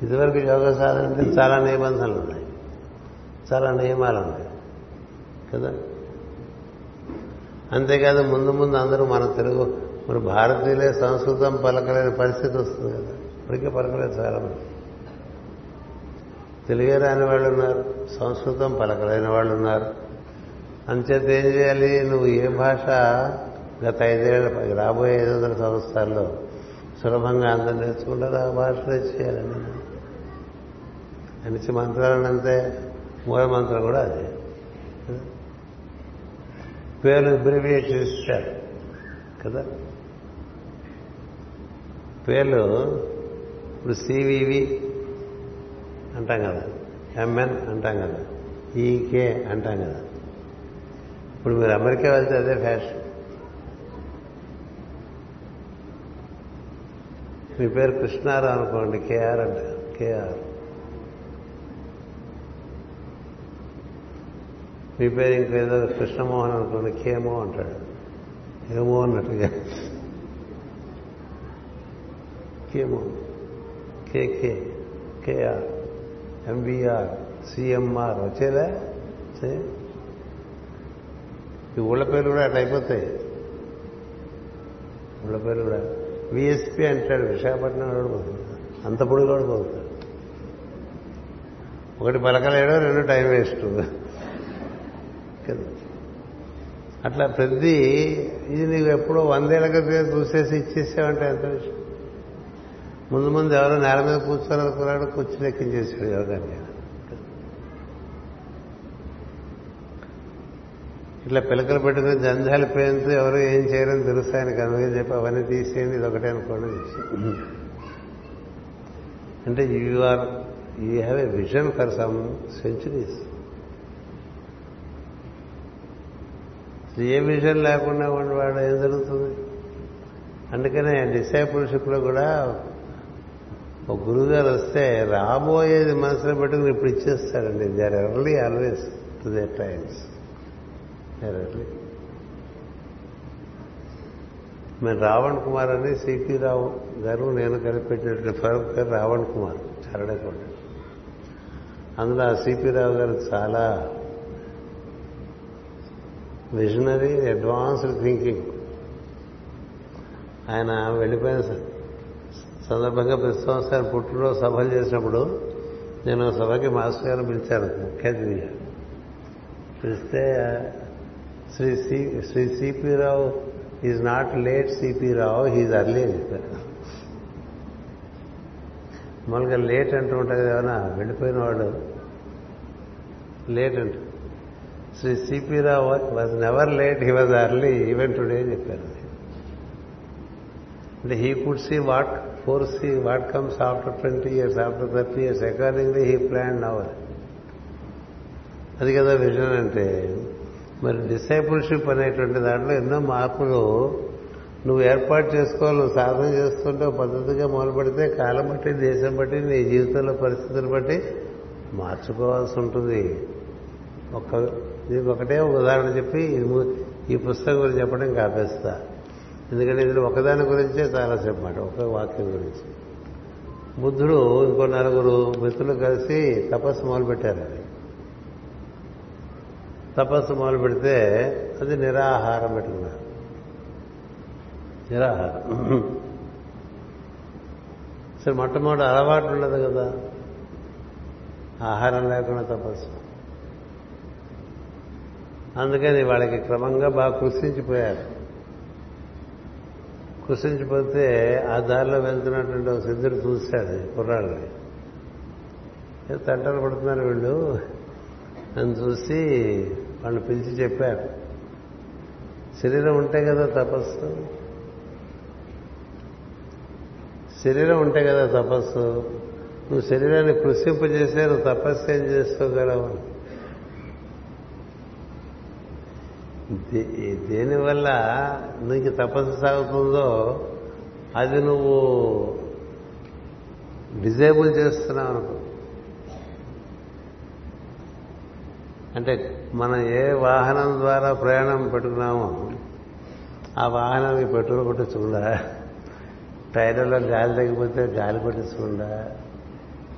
ఇదివరకు యోగ సాధన అంటే చాలా నిబంధనలు ఉన్నాయి. చాలా నియమాలు ఉన్నాయి. కదా? అంతేకాదు ముందు ముందు అందరూ మన తెలుగు మన భారతీయులే సంస్కృతం పలకలేని పరిస్థితి వస్తుంది కదా? ఇప్పటికే పలకలేదు చాలా మంది తెలుగే రాని వాళ్ళు ఉన్నారు సంస్కృతం పలకలేని వాళ్ళు ఉన్నారు అంచేత ఏం చేయాలి? నువ్వు ఏ భాష గత ఐదేళ్ళ రాబోయే ఐదు వందల సంవత్సరాల్లో సులభంగా అందరూ నేర్చుకుంటారు ఆ భాష చేయాలని అనిచి మంత్రాలను అంతే మూలమంత్రం కూడా అదే. పేర్లు అబ్రివియేట్ చేస్తారు కదా? పేర్లు ఇప్పుడు సివివి అంటాం కదా. ఎంఎన్ అంటాం కదా. ఈకే అంటాం కదా. ఇప్పుడు మీరు అమెరికా వెళ్తే అదే ఫ్యాషన్ మీ పేరు కృష్ణారావు అనుకోండి కేఆర్ అంట కేఆర్ మీ పేరు ఇంకేదో కృష్ణమోహన్ అనుకోండి కేమో అంటాడు. ఏమో అన్నట్టుగా కేమో కేకే కేఆర్ ఎంబీఆర్ సిఎంఆర్ వచ్చేదా ఈ ఊళ్ళ పేర్లు కూడా అట్లా అయిపోతాయి. ఊళ్ళ పేర్లు కూడా. విఎస్పి అంటాడు విశాఖపట్నం ఓడిపోతుంది అంత పొడి కూడా ఒకటి పలకలేడు రెండు టైం వేస్ట్. కదా అట్లా ప్రతి ఇది నీకు ఎప్పుడో వందేళ్ళ క్రితం చూసేసి ఇచ్చేసావంటే ఎంత విషయం? ముందు ముందు ఎవరో నేల మీద కూర్చోాలనుకున్నాడు కూర్చుని ఎక్కించేశాడు యోగాన్ని. ఇట్లా పిలకలు పెట్టుకుని జంజాలు పేరుతో ఎవరు ఏం చేయరని తెలుసు ఆయనకు? అందుకని చెప్పి అవన్నీ తీసేయండి ఇది ఒకటే అనుకోండి అంటే you are you have a vision for some centuries A vision లేకుండా వాడు ఏం జరుగుతుంది? అందుకనే డిసైపుల్షిప్లో కూడా ఒక గురుగారు వస్తే రాబోయేది మనసులో పెట్టుకుని ఇప్పుడు ఇచ్చేస్తాడండి. They are early always to they times early మేము రావణ్ కుమార్ అని సిపి రావు గారు నేను కలిపెట్టినటువంటి ఫరూక్ గారు రావణ్ కుమార్ చరడకొండ అందులో ఆ సిపి రావు గారు చాలా విజనరీ అడ్వాన్స్డ్ థింకింగ్ ఆయన వెళ్ళిపోయిన సందర్భంగా ప్రతి సంవత్సరం పుట్టినరోజు సభలు చేసినప్పుడు నేను సభకి మాస్టర్ గారిని పిలిచాను ముఖ్య అతిథిగా పిలిస్తే Shri C Shri CP Rao is not late CP Rao he's early అని చెప్పారు. మామూలుగా లేట్ అంటూ ఉంటుంది ఏమైనా వెళ్ళిపోయిన వాడు. లేట్ అంట. Shri CP Rao was never late he was early even today అని చెప్పారు. అంటే he could see what foresee what comes after twenty years after thirty years accordingly he plan our అది కదా విజన్ అంటే. మరి డిసైపుల్షిప్ అనేటువంటి దాంట్లో ఎన్నో మార్పులు నువ్వు ఏర్పాటు చేసుకోవాలి నువ్వు సాధన చేసుకుంటే పద్ధతిగా మొదలు పెడితే కాలం బట్టి దేశం బట్టి నీ జీవితంలో పరిస్థితులు బట్టి మార్చుకోవాల్సి ఉంటుంది. ఒక్క దీనికి ఒకటే ఉదాహరణ చెప్పి ఈ పుస్తకం గురించి చెప్పడం కాపేస్తా ఎందుకంటే ఇందులో ఒకదాని గురించే చాలాసేపు మాట ఒక వాక్యం గురించి. బుద్ధుడు ఇంకో నలుగురు మిత్రులు కలిసి తపస్సు మొదలుపెట్టారు తపస్సు మొదలు పెడితే అది నిరాహారం పెట్టుకున్నారు. నిరాహారం. సరే మొట్టమొదటి అలవాటు ఉండదు కదా. ఆహారం లేకుండా తపస్సు. అందుకని వాళ్ళకి క్రమంగా బాగా కృషించిపోయారు. కృషించిపోతే ఆ దారిలో వెళ్తున్నటువంటి ఒక సిద్ధుడు చూశాడు కుర్రాళ్ళని తంటలు పడుతున్నారు వీళ్ళు. అని చూసి వాళ్ళు పిలిచి చెప్పారు. శరీరం ఉంటే కదా తపస్సు. శరీరం ఉంటే కదా తపస్సు. నువ్వు శరీరాన్ని కృషింపజేసే నువ్వు తపస్సు ఏం చేసుకోగలవు దేనివల్ల నీకు తపస్సు సాగుతుందో అది నువ్వు డిజేబుల్ చేస్తున్నావు అనుకో. అంటే మనం ఏ వాహనం ద్వారా ప్రయాణం పెట్టుకున్నామో ఆ వాహనానికి పెట్రోల్ కొట్టించకుండా టైర్లలో గాలి తగ్గిపోతే గాలి కొట్టించకుండా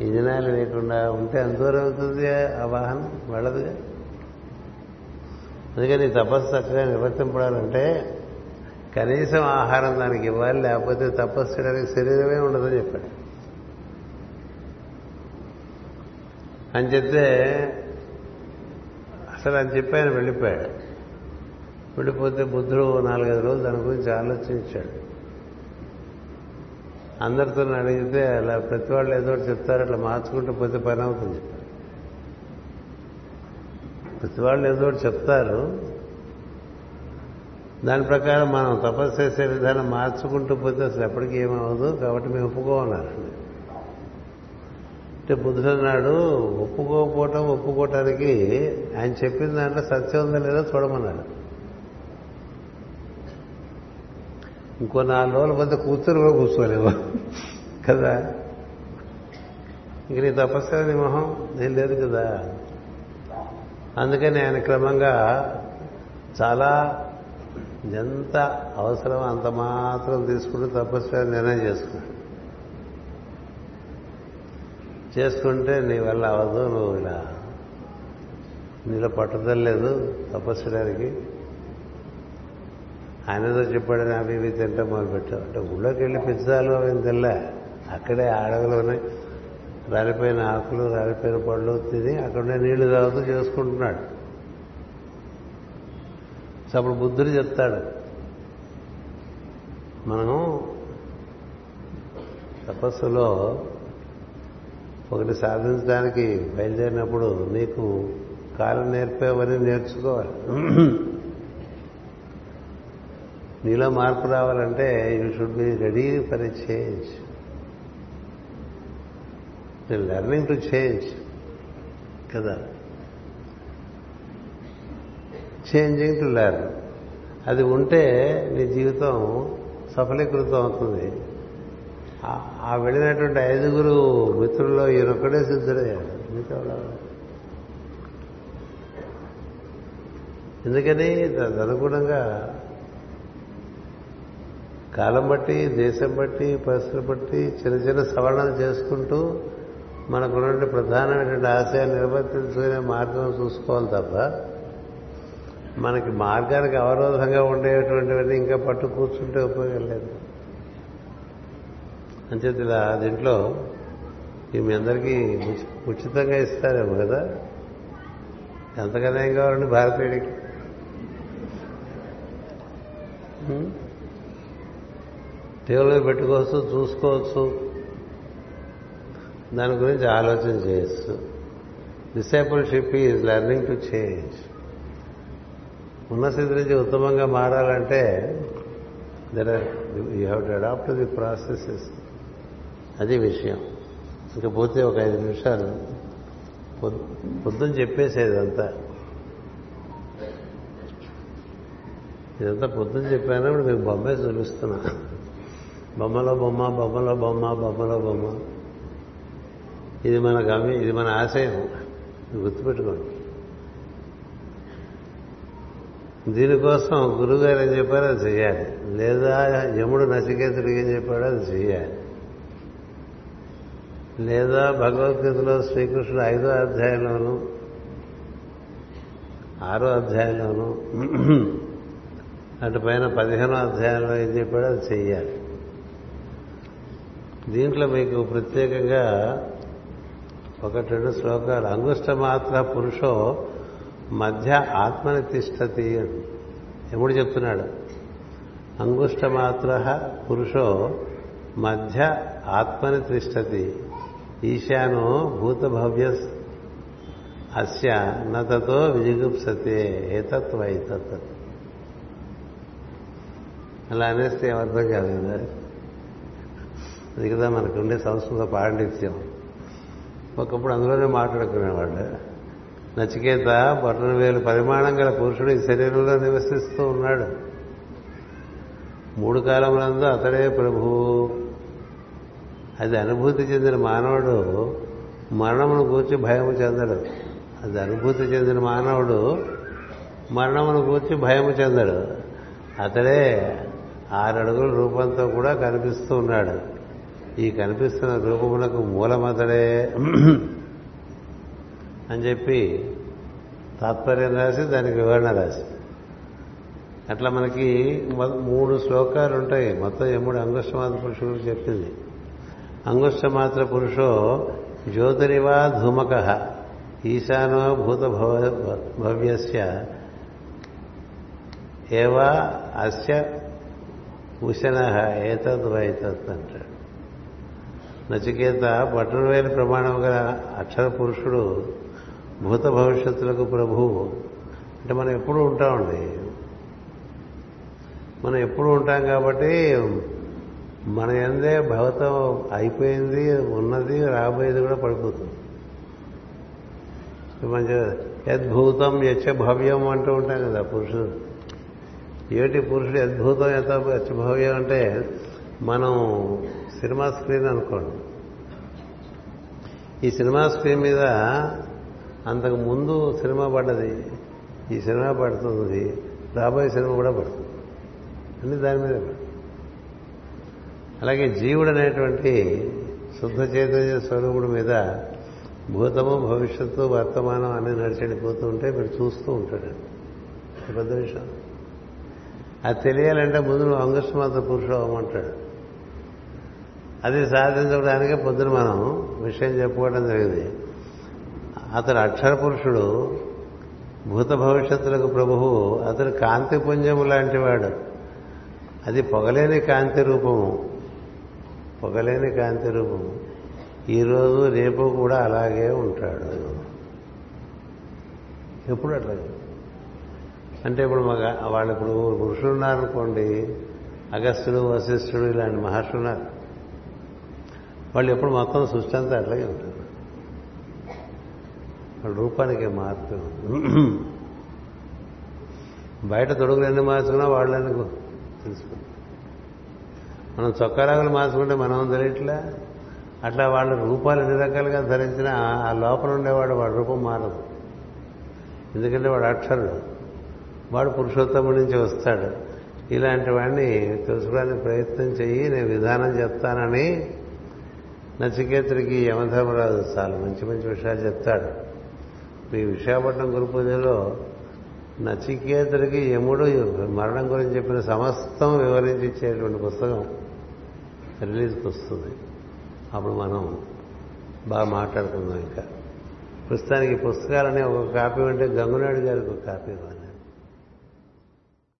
ఇంజనాలు లేకుండా ఉంటే ఎంత దూరం అవుతుంది ఆ వాహనం వెళ్ళదుగా? అందుకని తపస్సు చక్కగా నిర్వర్తింపడాలంటే కనీసం ఆహారం దానికి ఇవ్వాలి లేకపోతే తపస్సు చేయడానికి శరీరమే ఉండదని చెప్పాడు. అని చెప్తే అసలు అని చెప్పి ఆయన వెళ్ళిపోయాడు. వెళ్ళిపోతే బుద్ధుడు నాలుగైదు రోజులు దాని గురించి ఆలోచించాడు. అందరితో అడిగితే అలా ప్రతి వాళ్ళు ఏదో ఒకటి చెప్తారు అట్లా మార్చుకుంటూ పోతే పని అవుతుంది ప్రతి వాళ్ళు ఏదో ఒకటి చెప్తారు. దాని ప్రకారం మనం తపస్సు చేసే విధానం మార్చుకుంటూ పోతే అసలు ఎప్పటికీ ఏమవదు కాబట్టి మేము ఒప్పుకోమన్నారండి. అంటే బుద్ధుడు అన్నాడు ఒప్పుకోకపోవటం ఒప్పుకోవటానికి ఆయన చెప్పిన దాంట్లో సత్యం ఉందా లేదో చూడమన్నాడు. ఇంకో నాలుగు రోజుల మధ్య కూర్చొని కూడా కూర్చోలేవు. కదా? ఇంక నీ తపస్సు నీ మొహం? నేను లేదు కదా. అందుకని ఆయన క్రమంగా చాలా ఎంత అవసరం అంత మాత్రం తీసుకుంటూ తపస్సు నిర్ణయం చేసుకున్నాడు. చేసుకుంటే నీ వల్ల అవదు నువ్వు ఇలా నీలో పట్టుదల లేదు తపస్సుడానికి ఆయన ఏదో చెప్పాడని అవి ఇవి తింటే మొదలుపెట్టావు. అంటే ఊళ్ళోకి వెళ్ళి పిచ్చాలు అవి తెల్ల అక్కడే అడవులోనే రాలిపోయిన ఆకులు రాలిపోయిన పళ్ళు తిని అక్కడే నీళ్ళు తాగుతూ చేసుకుంటున్నాడు. సో అప్పుడు బుద్ధుడు చెప్తాడు మనం తపస్సులో ఒకటి సాధించడానికి బయలుదేరినప్పుడు నీకు కాలం నేర్పేవని నేర్చుకోవాలి. నీలో మార్పు రావాలంటే you should be ready for a change. Learning to change కదా? చేంజింగ్ టు లెర్న్ అది ఉంటే నీ జీవితం సఫలీకృతం అవుతుంది. ఆ వెళ్ళినటువంటి ఐదుగురు మిత్రుల్లో ఈయనొక్కడే సిద్ధుడయ్యాడు. మిగతా ఎందుకని? అనుగుణంగా కాలం బట్టి దేశం బట్టి పరిస్థితులు బట్టి చిన్న చిన్న సవరణలు చేసుకుంటూ మనకున్నటువంటి ప్రధానమైనటువంటి ఆశయాన్ని నిర్వర్తించుకునే మార్గం చూసుకోవాలి తప్ప మనకి మార్గానికి అవరోధంగా ఉండేటువంటివన్నీ ఇంకా పట్టు కూర్చుంటే ఉపయోగం లేదు. అంచేత ఇలా దీంట్లో మీ అందరికీ ఉచితంగా ఇస్తారేమో కదా? ఎంతకన్నా ఏం కావాలండి భారతీయుడికి? టేబుల్ పెట్టుకోవచ్చు చూసుకోవచ్చు. దాని గురించి ఆలోచన చేయొచ్చు discipleship is learning to change ఉన్న స్థితి నుంచి ఉత్తమంగా మారాలంటే there you have to adapt the processes అది విషయం. ఇంకా పోతే ఒక ఐదు నిమిషాలు. పొద్దున చెప్పేసేది అంతా ఇదంతా పొద్దున చెప్పాను ఇప్పుడు మీకు బొమ్మే చూపిస్తున్నా. బొమ్మలో బొమ్మ బొమ్మలో బొమ్మ బొమ్మలో బొమ్మ. ఇది మన గమ్యం ఇది మన ఆశయం గుర్తుపెట్టుకోండి. దీనికోసం గురువుగారు ఏం చెప్పారో? అది చేయాలి లేదా యముడు నచికేతుడు ఏం చెప్పాడో అది చేయాలి లేదా భగవద్గీతలో శ్రీకృష్ణుడు ఐదో అధ్యాయంలోను ఆరో అధ్యాయంలోను అటు పైన పదిహేనో అధ్యాయంలో ఏం చెప్పాడో అది చెయ్యాలి. దీంట్లో మీకు ప్రత్యేకంగా ఒకటి రెండు శ్లోకాలు. అంగుష్ట మాత్ర పురుషో మధ్య ఆత్మని తిష్టతి ఎముడు చెప్తున్నాడు. అంగుష్ట మాత్ర పురుషో మధ్య ఆత్మని తిష్టతి. ఈశానో భూతభవ్య అస్య నతతో విజిగుప్సతే. ఏతత్ అలా అనేస్తే ఏమర్థం కాదు మిగతా అది కదా మనకుండే సంస్కృత పాండిత్యం. ఒకప్పుడు అందులోనే మాట్లాడుకునేవాళ్ళు. నచికేత బట్టలు వేలు పరిమాణం గల పురుషుడు ఈ శరీరంలో నివసిస్తూ ఉన్నాడు. మూడు కాలములందు అతడే ప్రభు అది అనుభూతి చెందిన మానవుడు మరణమును కూర్చి భయము చెందడు. అది అనుభూతి చెందిన మానవుడు మరణమును కూర్చి భయము చెందడు. అతడే ఆరు అడుగుల రూపంతో కూడా కనిపిస్తూ ఉన్నాడు. ఈ కనిపిస్తున్న రూపమునకు మూలమతడే అని చెప్పి తాత్పర్యం రాసి దానికి వివరణ రాసి. అట్లా మనకి మూడు శ్లోకాలు ఉంటాయి. మొత్తం ఎముడు అంగుష్టమాత్ర పురుషుడు చెప్పింది. అంగుష్టమాత్ర పురుషో జ్యోతిరివా ధూమక. ఈశానో భూత భవ్యస్య ఏవా అస్య ఉశన ఏతద్వైతత్ అంటాడు. నచికేత బట్టనవేలు ప్రమాణం గల అక్షర పురుషుడు భూత భవిష్యత్తులకు ప్రభువు. అంటే మనం ఎప్పుడు ఉంటామండి. మనం ఎప్పుడు ఉంటాం కాబట్టి మన ఎందే భవతం అయిపోయింది ఉన్నది రాబోయేది కూడా పడిపోతుంది. మంచి యద్భూతం యచ్చ భవ్యం అంటూ ఉంటాం కదా పురుషుడు. ఏమిటి పురుషుడు అద్భుతం ఎంత భవ్యం అంటే మనం సినిమా స్క్రీన్ అనుకోండి. ఈ సినిమా స్క్రీన్ మీద అంతకు ముందు సినిమా పడ్డది ఈ సినిమా పడుతుంది రాబోయే సినిమా కూడా పడుతుంది. అన్ని దాని మీద అలాగే జీవుడు అనేటువంటి శుద్ధ చైతన్య స్వరూపుడు మీద భూతము భవిష్యత్తు వర్తమానం అన్ని నడిచెడిపోతూ ఉంటే మీరు చూస్తూ ఉంటాడు. పెద్ద విషయం. అది తెలియాలంటే ముందు నువ్వు అంగస్మాత పురుషుడు అవ్వమంటాడు. అది సాధించడానికి పొద్దున మనం విషయం చెప్పుకోవడం జరిగింది. అతడు అక్షర పురుషుడు భూత భవిష్యత్తులకు ప్రభువు అతడు కాంతి పుంజము లాంటివాడు అది పొగలేని కాంతి రూపము. పొగలేని కాంతి రూపము. ఈరోజు రేపు కూడా అలాగే ఉంటాడు. ఎప్పుడు అట్లాగే అంటే ఇప్పుడు మగ వాళ్ళు ఇప్పుడు పురుషులు ఉన్నారనుకోండి అగస్త్యుడు వశిష్ఠుడు ఇలాంటి మహర్షులు ఉన్నారు. వాళ్ళు ఎప్పుడు మొత్తం సృష్టి అంతా అట్లాగే ఉంటారు వాళ్ళ రూపానికి మార్పు బయట తొడుగులు ఎన్ని మార్చుకున్నా వాళ్ళని తెలుసుకుంటాం మనం చొక్కారాగులు మార్చుకుంటే మనం తెలియట్లే అట్లా వాళ్ళ రూపాలు ఎన్ని రకాలుగా ధరించినా ఆ లోపల ఉండేవాడు వాడి రూపం మారదు. ఎందుకంటే వాడు అక్షరుడు. వాడు పురుషోత్తముడి నుంచి వస్తాడు. ఇలాంటి వాడిని తెలుసుకోవడానికి ప్రయత్నం చెయ్యి నేను విధానం చెప్తానని నచికేతుడికి యమధర్మరాజు చాలా మంచి మంచి విషయాలు చెప్తాడు. ఈ విశాఖపట్నం గురు పూజలో నచికేతుడికి యముడు మరణం గురించి చెప్పిన సమస్తం వివరించి ఇచ్చేటువంటి పుస్తకం రిలీజ్కి వస్తుంది. అప్పుడు మనం బాగా మాట్లాడుకుందాం ఇంకా. ప్రస్తుతానికి పుస్తకాలనే ఒక కాపీ ఉంటే గంగునాయుడు గారికి ఒక కాపీ